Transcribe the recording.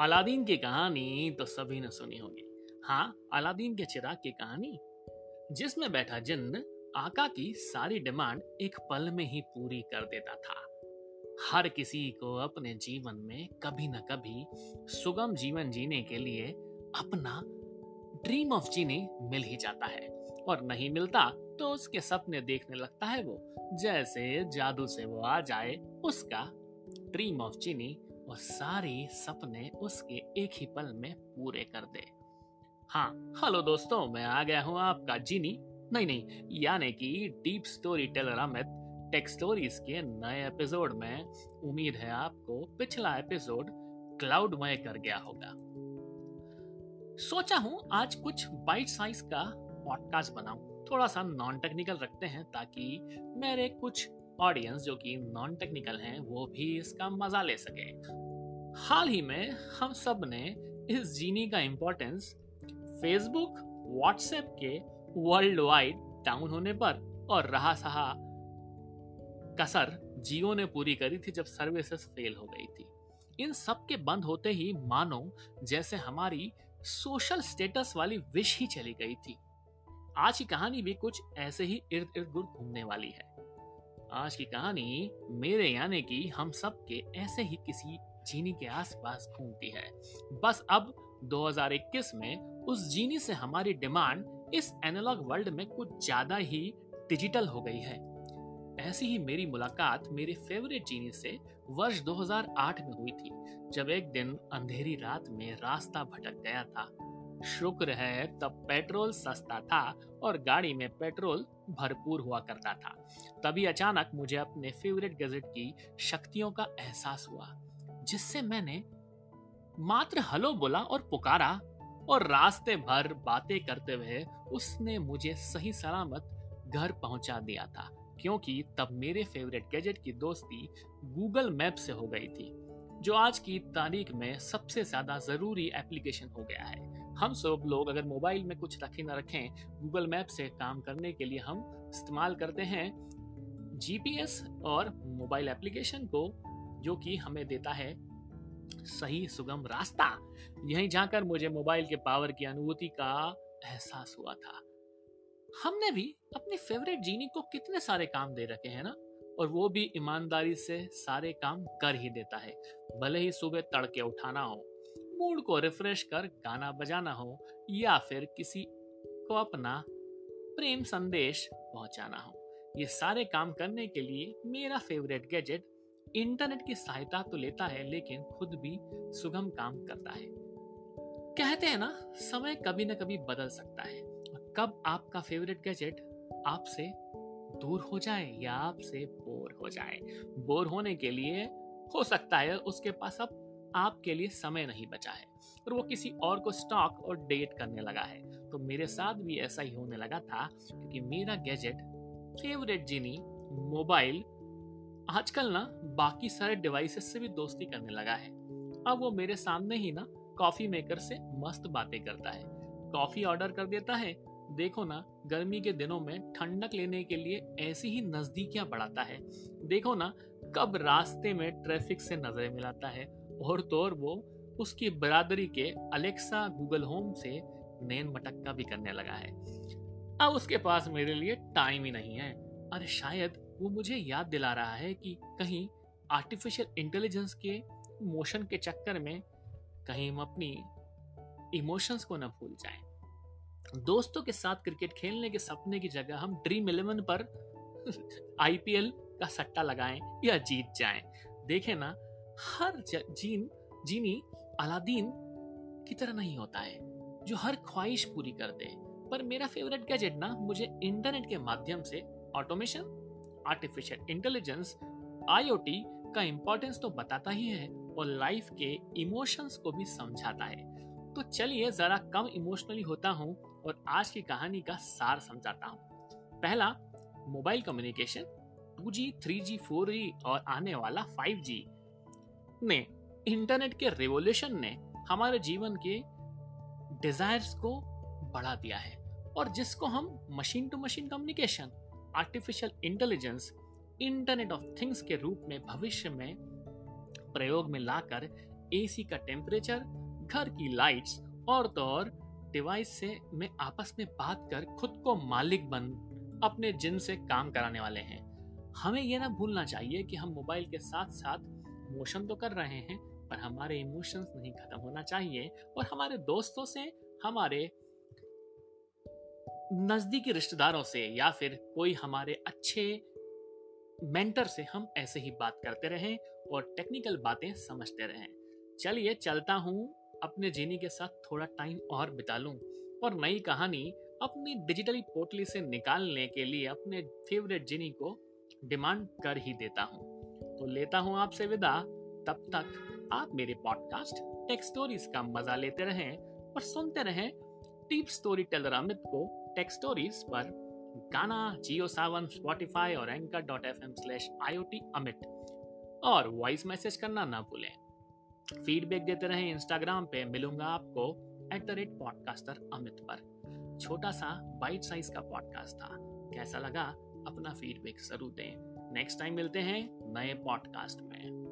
Aladdin की कहानी तो सभी ने सुनी होगी। हाँ अलादीन के चिराग की कहानी, जिसमें बैठा जिन्न आका की सारी डिमांड एक पल में ही पूरी कर देता था। हर किसी को अपने जीवन में कभी न कभी सुगम जीवन जीने के लिए अपना ड्रीम ऑफ़ जीने मिल ही जाता है। और नहीं मिलता तो उसके सपने देखने लगता है वो, जैसे जादू से वो आ जाए, उसका ड्रीम ऑफ़ जीनी और सारे सपने उसके एक ही पल में पूरे कर दे। हाँ हेलो दोस्तों, मैं आ गया हूँ आपका जीनी। नहीं नहीं, यानी कि deep storyteller Amit, tech stories के नए एपिसोड में। उम्मीद है आपको पिछला एपिसोड क्लाउड क्लाउडमय कर गया होगा। सोचा हूँ आज कुछ बाइट साइज़ का पॉडकास्ट बनाऊँ। थोड़ा सा नॉन टेक्निकल रखते हैं ताकि मेरे कुछ ऑडियंस जो कि नॉन टेक्निकल हैं, वो भी इसका मज़ा ले सके। हाल ही में हम सबने इस जीनी का इम्पोर्टेंस फेसबुक व्हाट्सएप के वर्ल्ड वाइड डाउन होने पर और रहा सहा कसर जियो ने पूरी करी थी जब सर्विसेज़ फेल हो गई थी। इन सब के बंद होते ही मानो जैसे हमारी सोशल स्टेटस वाली विश ही चली गई थी। आज की कहानी भी कुछ ऐसे ही इर्द इर्द गुर्द घूमने वाली है। आज की कहानी मेरे यानी कि हम सब के ऐसे ही किसी जीनी के आसपास घूमती है। बस अब 2021 में उस जीनी से हमारी डिमांड इस एनालॉग वर्ल्ड में कुछ ज़्यादा ही डिजिटल हो गई है। ऐसी ही मेरी मुलाकात मेरे फेवरेट जीनी से वर्ष 2008 में हुई थी, जब एक दिन अंधेरी रात में रास्ता भटक गया था। शुक्र है तब पेट्रोल सस्ता था और गाड़ी में पेट्रोल भरपूर हुआ करता था। तभी अचानक मुझे अपने फेवरेट गैजेट की शक्तियों का एहसास हुआ, जिससे मैंने मात्र हलो बोला और पुकारा और रास्ते भर बातें करते हुए उसने मुझे सही सलामत घर पहुँचा दिया था, क्योंकि तब मेरे फेवरेट गैजेट की दोस्ती गूगल मैप से हो गई थी, जो आज की तारीख में सबसे ज़्यादा ज़रूरी एप्लीकेशन हो गया है। हम सब लोग अगर मोबाइल में कुछ रखें ना रखें गूगल मैप से काम करने के लिए हम इस्तेमाल करते हैं जीपीएस और मोबाइल एप्लीकेशन को, जो कि हमें देता है सही सुगम रास्ता। यहीं जाकर मुझे मोबाइल के पावर की अनुभूति का एहसास हुआ था। हमने भी अपने फेवरेट जीनी को कितने सारे काम दे रखे हैं ना? और वो भी ईमानदारी से सारे काम कर ही देता है। भले ही सुबह तड़के उठाना हो मूड को रिफ्रेश कर गाना बजाना हो या फिर किसी को अपना प्रेम संदेश पहुंचाना हो। ये सारे काम करने के लिए मेरा फेवरेट गैजेट इंटरनेट की सहायता तो लेता है, लेकिन खुद भी सुगम काम करता है। कहते हैं ना, समय कभी ना कभी बदल सकता है। कब आपका फेवरेट गैजेट आपसे दूर हो जाए या आपसे बोर हो जाए। बोर होने के लिए हो सकता है उसके पास अब आपके लिए समय नहीं बचा है और वो किसी और को स्टॉक और डेट करने लगा है। तो मेरे साथ भी ऐसा ही होने लगा था क्योंकि मेरा गैजेट फेवरेट जिनी मोबाइल आजकल ना बाकी सारे डिवाइसेस से भी दोस्ती करने लगा है। अब वो मेरे सामने ही ना कॉफ़ी मेकर से मस्त बातें करता है। कॉफ़ी ऑर्डर कर देता है। देखो ना, गर्मी के दिनों में ठंडक लेने के लिए ऐसी ही नजदीकियाँ बढ़ाता है। देखो ना, कब रास्ते में ट्रैफ़िक से नज़रें मिलाता है और तो और वो उसकी बरादरी के अलेक्सा गूगल होम से नैन मटक्का भी करने लगा है। अब उसके पास मेरे लिए टाइम ही नहीं है। अरे शायद वो मुझे याद दिला रहा है कि कहीं आर्टिफिशियल इंटेलिजेंस के मोशन के चक्कर में कहीं हम अपनी इमोशंस को ना भूल जाएँ। दोस्तों के साथ क्रिकेट खेलने के सपने की जगह हम ड्रीम इलेवन पर आईपीएल का सट्टा लगाएँ या जीत जाएँ। देखें ना हर जीन जीनी अलादीन की तरह नहीं होता है जो हर ख्वाहिश पूरी कर दे पर मेरा फेवरेट गैजेट ना मुझे इंटरनेट के माध्यम से ऑटोमेशन आर्टिफिशियल इंटेलिजेंस आईओटी का इंपॉर्टेंस तो बताता ही है और लाइफ के इमोशंस को भी समझाता है। तो चलिए जरा कम इमोशनली होता हूँ और आज की कहानी का सार समझाता हूँ। पहला mobile communication 2G, 3G, 4G और आने वाला 5G ने इंटरनेट के रेवोल्यूशन ने हमारे जीवन के डिजायर्स को बढ़ा दिया है और जिसको हम machine to machine communication artificial intelligence internet of things के रूप में भविष्य में प्रयोग में लाकर एसी का टेम्परेचर घर की लाइट्स और तो और डिवाइस से में आपस में बात कर खुद को मालिक बन अपने जिन से काम कराने वाले हैं। हमें यह ना भूलना चाहिए कि हम मोबाइल के साथ साथ मोशन तो कर रहे हैं, पर हमारे इमोशंस नहीं खत्म होना चाहिए। और हमारे दोस्तों से, हमारे नजदीकी रिश्तेदारों से या फिर कोई हमारे अच्छे मेंटर से हम ऐसे ही बात करते रहें और टेक्निकल बातें समझते रहें। चलिए चलता हूँ, अपने जीनी के साथ थोड़ा टाइम और बिता लूँ। और नई कहानी अपनी डिजिटली पोटली से निकालने के लिए अपने फेवरेट जिनी को डिमांड कर ही देता हूँ। तो लेता हूँ आपसे विदा। तब तक आप मेरे पॉडकास्ट टेक स्टोरीज का मज़ा लेते रहें और सुनते रहें टीप स्टोरी टेलर अमित को टेक स्टोरीज पर। गाना जियो सावन स्पॉटिफाई और Anchor dot F M slash I Amit. और वॉइस मैसेज करना ना भूलें। फीडबैक देते रहें इंस्टाग्राम पे। मिलूँगा आपको at the rate podcaster Amit पर। छोटा सा बाइट साइज़ का पॉडकास्ट था। कैसा लगा? अपना फीडबैक ज़रूर दें। नेक्स्ट टाइम मिलते हैं नए पॉडकास्ट में।